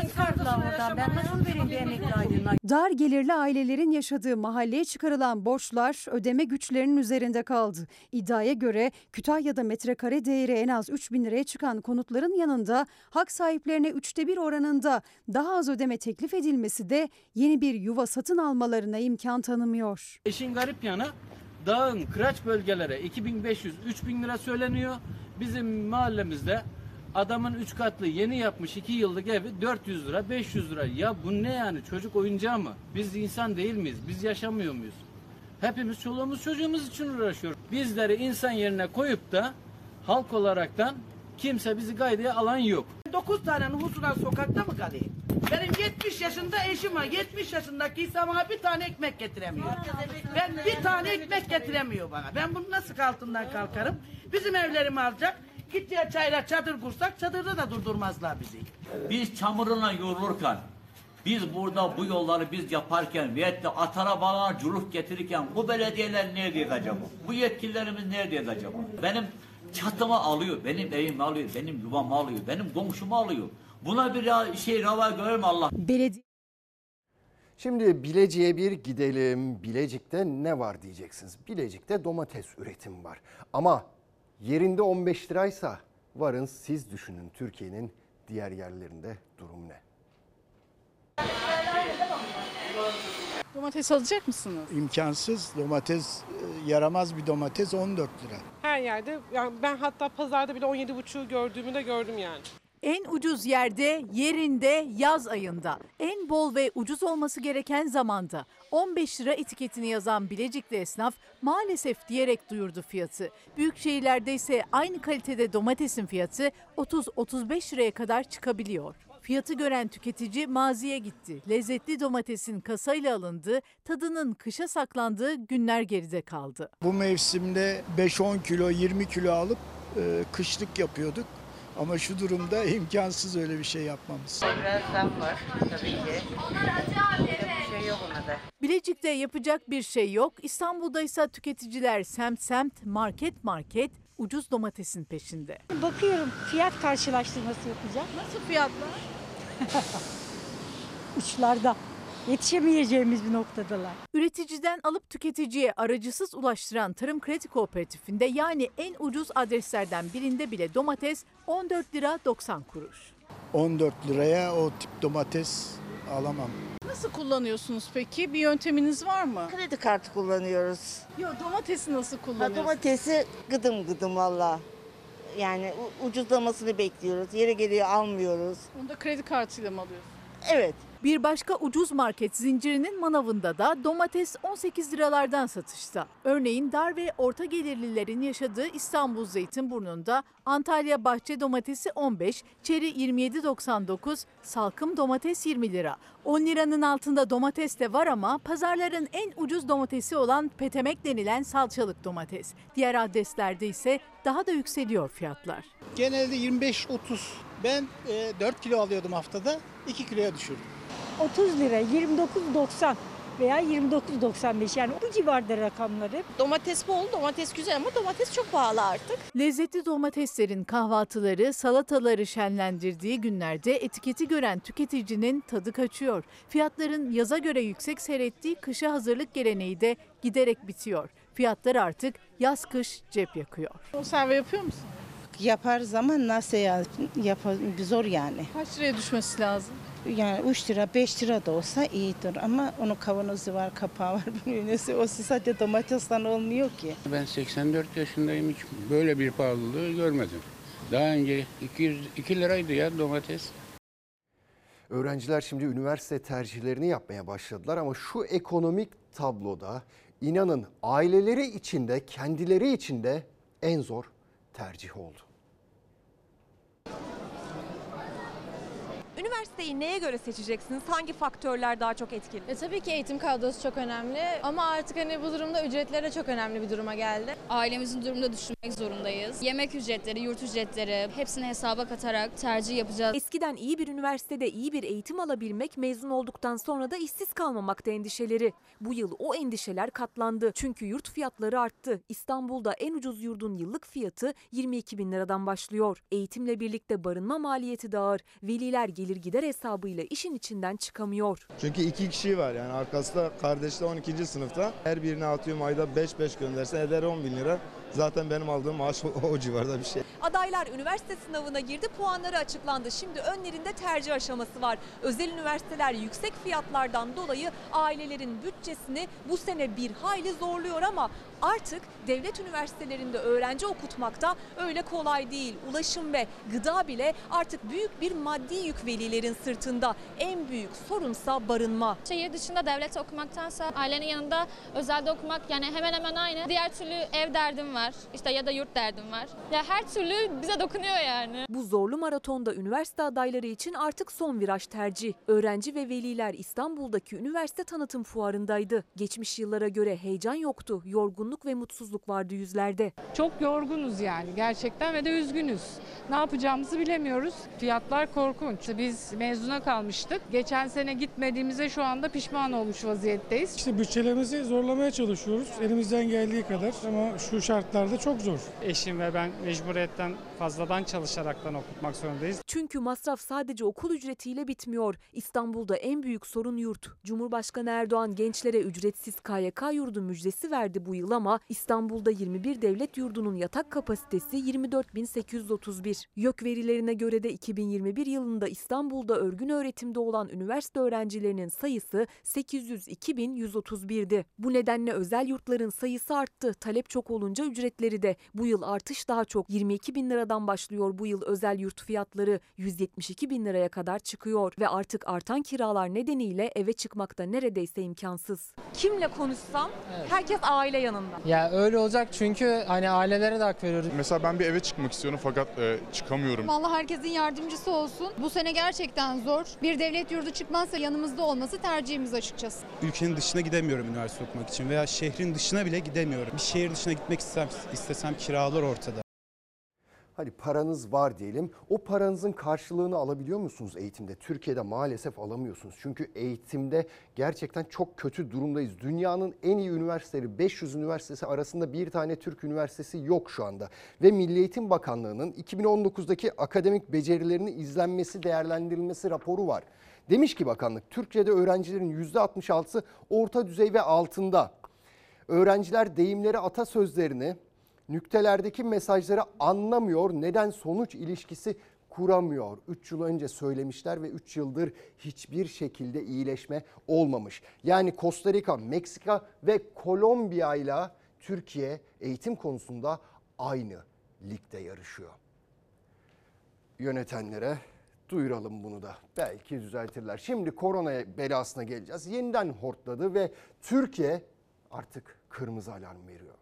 [SPEAKER 27] Dar gelirli ailelerin yaşadığı mahalleye çıkarılan borçlar ödeme güçlerinin üzerinde kaldı. İddiaya göre Kütahya'da metrekare değeri en az 3 bin liraya çıkan konutların yanında hak sahiplerine üçte bir oranında daha az ödeme teklif edilmesi de yeni bir yuva satın almalarına imkan tanımıyor.
[SPEAKER 39] İşin garip yanı dağın kıraç bölgelere 2500-3000 lira söyleniyor. Bizim mahallemizde adamın 3 katlı yeni yapmış 2 yıllık evi 400 lira 500 lira. Ya bu ne yani çocuk oyuncağı mı? Biz insan değil miyiz? Biz yaşamıyor muyuz? Hepimiz çoluğumuz çocuğumuz için uğraşıyor. Bizleri insan yerine koyup da halk olaraktan kimse bizi gaydaya alan yok.
[SPEAKER 37] 9 tane nüfusuna sokakta mı kalayım? Benim 70 yaşında eşim var. 70 yaşındaki insan bana bir tane ekmek getiremiyor. Ben bir tane ekmek getiremiyor bana. Ben bunun nasıl altından kalkarım? Bizim evlerimi alacak. Gideceği çayla çadır kursak çadırda da durdurmazlar bizi.
[SPEAKER 40] Biz çamuruna yorulurken, biz burada bu yolları biz yaparken veyahut da at arabalar culuk getirirken bu belediyeler neredeyiz acaba? Bu yetkililerimiz neredeyiz acaba? Benim çatımı alıyor, benim evimi alıyor, benim yuvamı alıyor, benim komşumu alıyor. Buna bir şey rava görür mü Allah?
[SPEAKER 27] Belediye
[SPEAKER 1] Şimdi Bilecik'e bir gidelim. Bilecik'te ne var diyeceksiniz. Bilecik'te domates üretimi var. Ama yerinde 15 liraysa varın siz düşünün Türkiye'nin diğer yerlerinde durum ne?
[SPEAKER 41] Domates alacak mısınız?
[SPEAKER 42] İmkansız. Domates e, yaramaz bir domates 14 lira.
[SPEAKER 41] Her yerde. Yani ben hatta pazarda bile 17,5'u gördüğümü de gördüm yani.
[SPEAKER 43] En ucuz yerde, yerinde, yaz ayında. En bol ve ucuz olması gereken zamanda. 15 lira etiketini yazan Bilecikli esnaf maalesef diyerek duyurdu fiyatı. Büyük şehirlerde ise aynı kalitede domatesin fiyatı 30-35 liraya kadar çıkabiliyor. Fiyatı gören tüketici maziye gitti. Lezzetli domatesin kasayla alındığı, tadının kışa saklandığı günler geride kaldı.
[SPEAKER 42] Bu mevsimde 5-10 kilo 20 kilo alıp e, kışlık yapıyorduk. Ama şu durumda imkansız öyle bir şey yapmamız.
[SPEAKER 44] Biraz zam var tabii ki. Yapacak bir şey yok ona da.
[SPEAKER 43] Bilecik'te yapacak bir şey yok. İstanbul'da ise tüketiciler semt semt, market market ucuz domatesin peşinde.
[SPEAKER 45] Bakıyorum fiyat karşılaştırması yapacağım.
[SPEAKER 43] Nasıl fiyatlar?
[SPEAKER 45] Uçlarda. Yetişemeyeceğimiz bir noktadalar.
[SPEAKER 43] Üreticiden alıp tüketiciye aracısız ulaştıran Tarım Kredi Kooperatifinde yani en ucuz adreslerden birinde bile domates 14 lira 90 kuruş.
[SPEAKER 42] 14 liraya o tip domates alamam.
[SPEAKER 41] Nasıl kullanıyorsunuz peki? Bir yönteminiz var mı?
[SPEAKER 44] Kredi kartı kullanıyoruz.
[SPEAKER 41] Yok domatesi nasıl
[SPEAKER 44] Ha,
[SPEAKER 41] kullanıyorsunuz?
[SPEAKER 44] domatesi gıdım gıdım valla. Yani u- ucuzlamasını bekliyoruz. Yere geliyor almıyoruz.
[SPEAKER 41] Onu da kredi kartıyla mı alıyorsunuz?
[SPEAKER 43] Evet. Bir başka ucuz market zincirinin manavında da domates 18 liralardan satışta. Örneğin dar ve orta gelirlilerin yaşadığı İstanbul Zeytinburnu'nda Antalya bahçe domatesi 15, çeri 27.99, salkım domates 20 lira. 10 liranın altında domates de var ama pazarların en ucuz domatesi olan petemek denilen salçalık domates. Diğer adreslerde ise daha da yükseliyor fiyatlar.
[SPEAKER 46] Genelde 25-30. Ben e, 4 kilo alıyordum haftada. 2 kiloya düşürdüm.
[SPEAKER 45] 30 lira, 29.90 veya 29.95 yani bu civarda rakamları.
[SPEAKER 43] Domates bol, domates güzel ama domates çok pahalı artık. Lezzetli domateslerin kahvaltıları, salataları şenlendirdiği günlerde etiketi gören tüketicinin tadı kaçıyor. Fiyatların yaza göre yüksek seyrettiği kışa hazırlık geleneği de giderek bitiyor. Fiyatlar artık yaz kış cep yakıyor. Konserve yapıyor musun?
[SPEAKER 47] Yaparız ama nasıl ya? Yap zor yani.
[SPEAKER 43] Kaç liraya düşmesi lazım?
[SPEAKER 47] Yani 3 lira 5 lira da olsa iyidir ama onun kavanozu var kapağı var nesi o sadece domatesten olmuyor ki.
[SPEAKER 48] Ben 84 yaşındayım hiç böyle bir pahalılığı görmedim. Daha önce 200, 2 liraydı ya domates.
[SPEAKER 1] Öğrenciler şimdi üniversite tercihlerini yapmaya başladılar ama şu ekonomik tabloda inanın aileleri içinde, kendileri içinde en zor tercih oldu.
[SPEAKER 49] Üniversiteyi neye göre seçeceksiniz? Hangi faktörler daha çok etkili?
[SPEAKER 50] E, tabii ki eğitim kadrosu çok önemli ama artık hani bu durumda ücretler de çok önemli bir duruma geldi.
[SPEAKER 51] Ailemizin durumunu da düşünmek zorundayız. Yemek ücretleri, yurt ücretleri hepsini hesaba katarak tercih yapacağız.
[SPEAKER 49] Eskiden iyi bir üniversitede iyi bir eğitim alabilmek, mezun olduktan sonra da işsiz kalmamakta endişeleri. Bu yıl o endişeler katlandı. Çünkü yurt fiyatları arttı. İstanbul'da en ucuz yurdun yıllık fiyatı 22 bin liradan başlıyor. Eğitimle birlikte barınma maliyeti de ağır. Veliler gelir gider hesabıyla işin içinden çıkamıyor.
[SPEAKER 52] Çünkü iki kişi var yani arkasında kardeşi de 12. sınıfta. Her birine atıyorum ayda 5-5 gönderse eder 10 bin lira. Zaten benim aldığım maaş o, o civarda bir şey.
[SPEAKER 49] Adaylar üniversite sınavına girdi, puanları açıklandı. Şimdi önlerinde tercih aşaması var. Özel üniversiteler yüksek fiyatlardan dolayı ailelerin bütçesini bu sene bir hayli zorluyor ama artık devlet üniversitelerinde öğrenci okutmakta öyle kolay değil. Ulaşım ve gıda bile artık büyük bir maddi yük velilerin sırtında. En büyük sorunsa barınma.
[SPEAKER 51] Şehir dışında devlet okumaktansa ailenin yanında özelde okumak yani hemen hemen aynı. Diğer türlü ev derdim var işte ya da yurt derdim var. Ya her türlü bize dokunuyor yani.
[SPEAKER 49] Bu zorlu maratonda üniversite adayları için artık son viraj tercih. Öğrenci ve veliler İstanbul'daki üniversite tanıtım fuarındaydı. Geçmiş yıllara göre heyecan yoktu, yorgunluk ve mutsuzluk vardı yüzlerde.
[SPEAKER 53] Çok yorgunuz yani gerçekten ve de üzgünüz. Ne yapacağımızı bilemiyoruz. Fiyatlar korkunç. Biz mezuna kalmıştık. Geçen sene gitmediğimize şu anda pişman olmuş vaziyetteyiz.
[SPEAKER 30] İşte bütçelerimizi zorlamaya çalışıyoruz elimizden geldiği kadar ama şu şartlarda çok zor.
[SPEAKER 18] Eşim ve ben mecburiyetten fazladan çalışaraktan okutmak zorundayız.
[SPEAKER 49] Çünkü masraf sadece okul ücretiyle bitmiyor. İstanbul'da en büyük sorun yurt. Cumhurbaşkanı Erdoğan gençlere ücretsiz KYK yurdu müjdesi verdi bu yıl ama İstanbul'da 21 devlet yurdunun yatak kapasitesi 24.831. YÖK verilerine göre de 2021 yılında İstanbul'da örgün öğretimde olan üniversite öğrencilerinin sayısı 802.131'di. Bu nedenle özel yurtların sayısı arttı. Talep çok olunca ücretleri de. Bu yıl artış daha çok. 22 bin liradan başlıyor bu yıl özel yurt fiyatları. 172 bin liraya kadar çıkıyor. Ve artık artan kiralar nedeniyle eve çıkmakta neredeyse imkansız. Kimle konuşsam herkes aile yanında.
[SPEAKER 54] Ya öyle olacak çünkü hani ailelere de hak veriyoruz.
[SPEAKER 55] Mesela ben bir eve çıkmak istiyorum fakat e, çıkamıyorum.
[SPEAKER 56] Allah herkesin yardımcısı olsun. Bu sene gerçekten zor. Bir devlet yurdu çıkmazsa yanımızda olması tercihimiz açıkçası.
[SPEAKER 57] Ülkenin dışına gidemiyorum üniversite okumak için veya şehrin dışına bile gidemiyorum. Bir şehir dışına gitmek istesem, istesem kiralar ortada.
[SPEAKER 1] Hadi paranız var diyelim. O paranızın karşılığını alabiliyor musunuz eğitimde? Türkiye'de maalesef alamıyorsunuz. Çünkü eğitimde gerçekten çok kötü durumdayız. Dünyanın en iyi üniversiteleri 500 üniversitesi arasında bir tane Türk üniversitesi yok şu anda. Ve Milli Eğitim Bakanlığı'nın 2019'daki akademik becerilerini izlenmesi, değerlendirilmesi raporu var. Demiş ki bakanlık Türkçe'de öğrencilerin %66'sı orta düzey ve altında. Öğrenciler deyimleri atasözlerini nüktelerdeki mesajları anlamıyor. Neden sonuç ilişkisi kuramıyor. 3 yıl önce söylemişler ve 3 yıldır hiçbir şekilde iyileşme olmamış. Yani Costa Rica, Meksika ve Kolombiya ile Türkiye eğitim konusunda aynı ligde yarışıyor. Yönetenlere Duyuralım bunu da. Belki düzeltirler. Şimdi korona belasına geleceğiz. Yeniden hortladı ve Türkiye artık kırmızı alarm veriyor.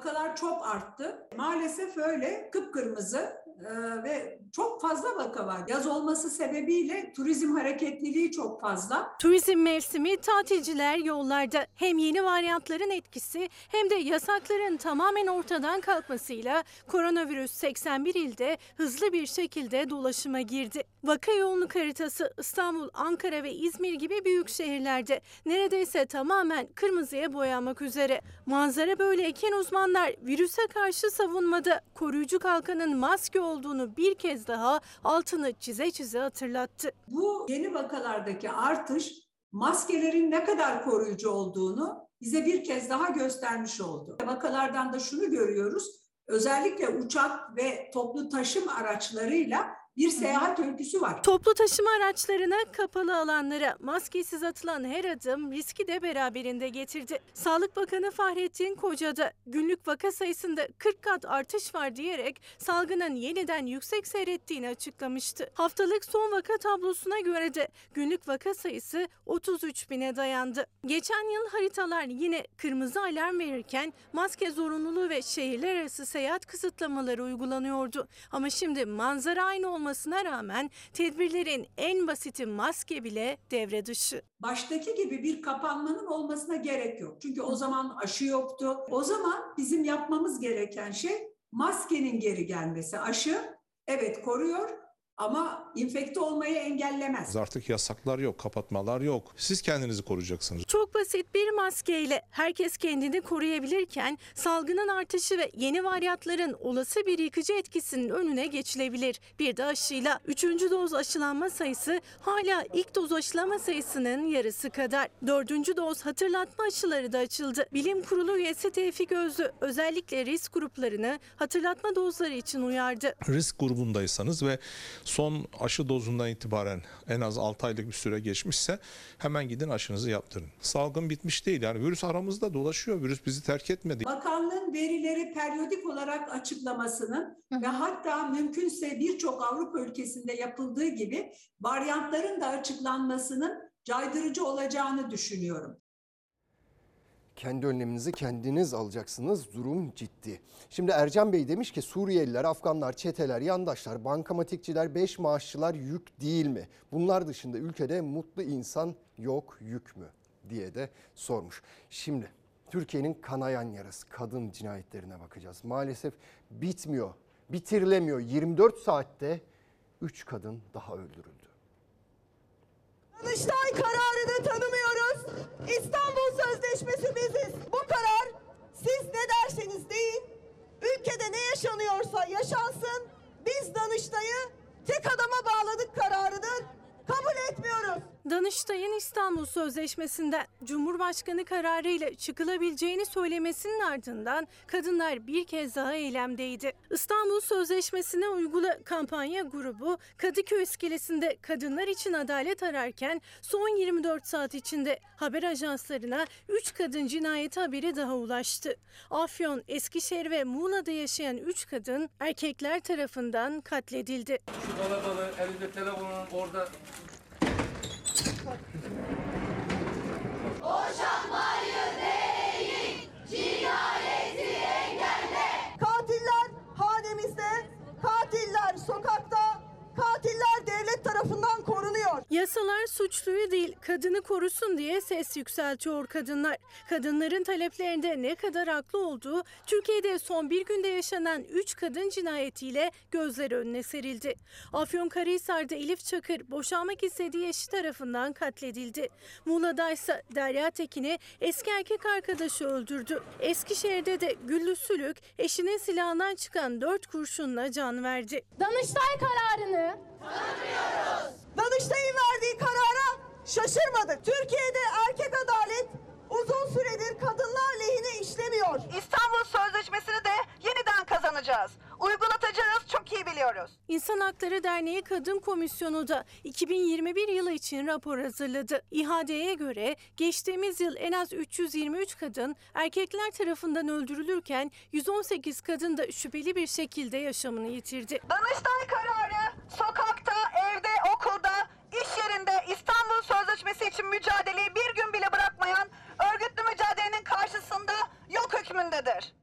[SPEAKER 58] Vakalar çok arttı. Maalesef öyle kıpkırmızı e, ve çok fazla vaka var. Yaz olması sebebiyle turizm hareketliliği çok fazla.
[SPEAKER 23] Turizm mevsimi tatilciler yollarda hem yeni varyantların etkisi hem de yasakların tamamen ortadan kalkmasıyla koronavirüs 81 ilde hızlı bir şekilde dolaşıma girdi. Vaka yoğunluk haritası İstanbul, Ankara ve İzmir gibi büyük şehirlerde neredeyse tamamen kırmızıya boyanmak üzere. Manzara böyleyken uzmanlar virüse karşı savunmada koruyucu kalkanın maske olduğunu bir kez daha altını çize çize hatırlattı.
[SPEAKER 58] Bu yeni vakalardaki artış maskelerin ne kadar koruyucu olduğunu bize bir kez daha göstermiş oldu. Vakalardan da şunu görüyoruz. Özellikle uçak ve toplu taşım araçlarıyla bir seyahat öyküsü var.
[SPEAKER 23] Toplu taşıma araçlarına, kapalı alanlara maskesiz atılan her adım riski de beraberinde getirdi. Sağlık Bakanı Fahrettin Koca da günlük vaka sayısında 40 kat artış var diyerek salgının yeniden yüksek seyrettiğini açıklamıştı. Haftalık son vaka tablosuna göre de günlük vaka sayısı 33 bine dayandı. Geçen yıl haritalar yine kırmızı alarm verirken maske zorunluluğu ve şehirler arası seyahat kısıtlamaları uygulanıyordu. Ama şimdi manzara aynı olmasına rağmen tedbirlerin en basiti maske bile devre dışı.
[SPEAKER 58] Baştaki gibi bir kapanmanın olmasına gerek yok. Çünkü o zaman aşı yoktu. O zaman bizim yapmamız gereken şey maskenin geri gelmesi. Aşı evet koruyor ama infekte olmayı engellemez.
[SPEAKER 59] Artık yasaklar yok, kapatmalar yok. Siz kendinizi koruyacaksınız.
[SPEAKER 23] Çok basit bir maskeyle herkes kendini koruyabilirken salgının artışı ve yeni varyantların olası bir yıkıcı etkisinin önüne geçilebilir. Bir de aşıyla 3. doz aşılanma sayısı hala ilk doz aşılama sayısının yarısı kadar. 4. doz hatırlatma aşıları da açıldı. Bilim Kurulu üyesi Tevfik Özlü özellikle risk gruplarını hatırlatma dozları için uyardı.
[SPEAKER 59] Risk grubundaysanız ve son aşı dozundan itibaren en az 6 aylık bir süre geçmişse hemen gidin aşınızı yaptırın. Salgın bitmiş değil yani virüs aramızda dolaşıyor. Virüs bizi terk etmedi.
[SPEAKER 58] Bakanlığın verileri periyodik olarak açıklamasının ve hatta mümkünse birçok Avrupa ülkesinde yapıldığı gibi varyantların da açıklanmasının caydırıcı olacağını düşünüyorum.
[SPEAKER 1] Kendi önleminizi kendiniz alacaksınız. Durum ciddi. Şimdi Ercan Bey demiş ki Suriyeliler, Afganlar, çeteler, yandaşlar, bankamatikçiler, beş maaşçılar yük değil mi? Bunlar dışında ülkede mutlu insan yok yük mü? diye de sormuş. Şimdi Türkiye'nin kanayan yarası kadın cinayetlerine bakacağız. Maalesef bitmiyor, bitirilemiyor. 24 saatte 3 kadın daha öldürüldü.
[SPEAKER 60] Danıştay kararını tanımıyoruz. İstanbul Sözleşmesi biziz. Bu karar siz ne derseniz deyin, ülkede ne yaşanıyorsa yaşansın, biz Danıştay'ı tek adama bağladık kararıdır. Kabul etmiyoruz.
[SPEAKER 23] Danıştay'ın İstanbul Sözleşmesi'nden Cumhurbaşkanı kararıyla çıkılabileceğini söylemesinin ardından kadınlar bir kez daha eylemdeydi. İstanbul Sözleşmesi'ne uygula kampanya grubu Kadıköy iskelesinde kadınlar için adalet ararken son 24 saat içinde haber ajanslarına 3 kadın cinayeti haberi daha ulaştı. Afyon, Eskişehir ve Muğla'da yaşayan 3 kadın erkekler tarafından katledildi.
[SPEAKER 61] Şu dalabalı elinde telefonun orada
[SPEAKER 60] Boşanmayı değil, cinayeti engelle. Katiller hanemizde, katiller sokakta, katiller devlet tarafından korunuyor.
[SPEAKER 23] Yasalar suçluyu değil kadını korusun diye ses yükseltiyor kadınlar. Kadınların taleplerinde ne kadar haklı olduğu Türkiye'de son bir günde yaşanan 3 kadın cinayetiyle gözler önüne serildi. Afyonkarahisar'da Elif Çakır boşanmak istediği eşi tarafından katledildi. Muğla'da ise Derya Tekin'i eski erkek arkadaşı öldürdü. Eskişehir'de de Güllü Sülük eşinin silahından çıkan 4 kurşunla can verdi.
[SPEAKER 60] Danıştay kararını tanımıyoruz. Danıştay'ın verdiği karara şaşırmadık. Türkiye'de erkek adalet uzun süredir kadınlar lehine işlemiyor. İstanbul Sözleşmesi'ni de yeniden kazanacağız. Uygulatacağız çok iyi biliyoruz.
[SPEAKER 23] İnsan hakları Derneği Kadın Komisyonu da 2021 yılı için rapor hazırladı. İHA'ya göre geçtiğimiz yıl en az 323 kadın erkekler tarafından öldürülürken 118 kadın da şüpheli bir şekilde yaşamını yitirdi.
[SPEAKER 60] Danıştay kararı sokakta, evde, okulda, iş yerinde İstanbul Sözleşmesi için mücadeleyi bir gün bile bırakmayan örgütlü mücadelenin karşısında yok hükmündedir.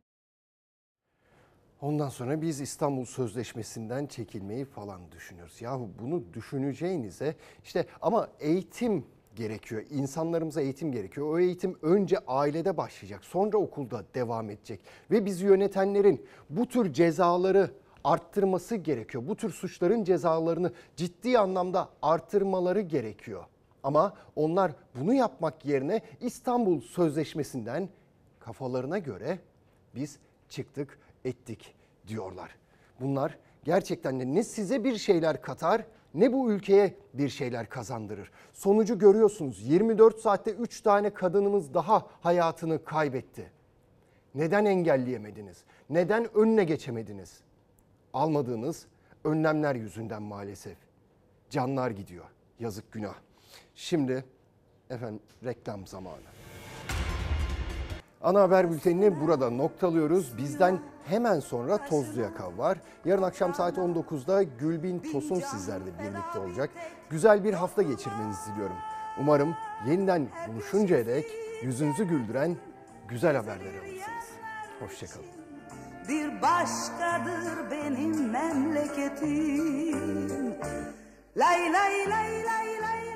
[SPEAKER 1] Ondan sonra biz İstanbul Sözleşmesi'nden çekilmeyi falan düşünüyoruz. Yahu bunu düşüneceğinize işte ama eğitim gerekiyor. İnsanlarımıza eğitim gerekiyor. O eğitim önce ailede başlayacak. Sonra okulda devam edecek. Ve bizi yönetenlerin bu tür cezaları arttırması gerekiyor. Bu tür suçların cezalarını ciddi anlamda arttırmaları gerekiyor. Ama onlar bunu yapmak yerine İstanbul Sözleşmesi'nden kafalarına göre biz çıktık ettik diyorlar. Bunlar gerçekten de ne size bir şeyler katar ne bu ülkeye bir şeyler kazandırır. Sonucu görüyorsunuz 24 saatte 3 tane kadınımız daha hayatını kaybetti. Neden engelleyemediniz? Neden önüne geçemediniz? Almadığınız önlemler yüzünden maalesef. Canlar gidiyor. Yazık günah. Şimdi efendim reklam zamanı. Ana haber bültenini burada noktalıyoruz. Bizden hemen sonra Tozlu Yaka var. Yarın akşam saat 19'da Gülbin Tosun sizlerle birlikte olacak. Güzel bir hafta geçirmenizi diliyorum. Umarım yeniden buluşuncaya dek yüzünüzü güldüren güzel haberler alırsınız. Hoşçakalın.
[SPEAKER 62] Bir başkadır benim memleketim. Lay lay lay lay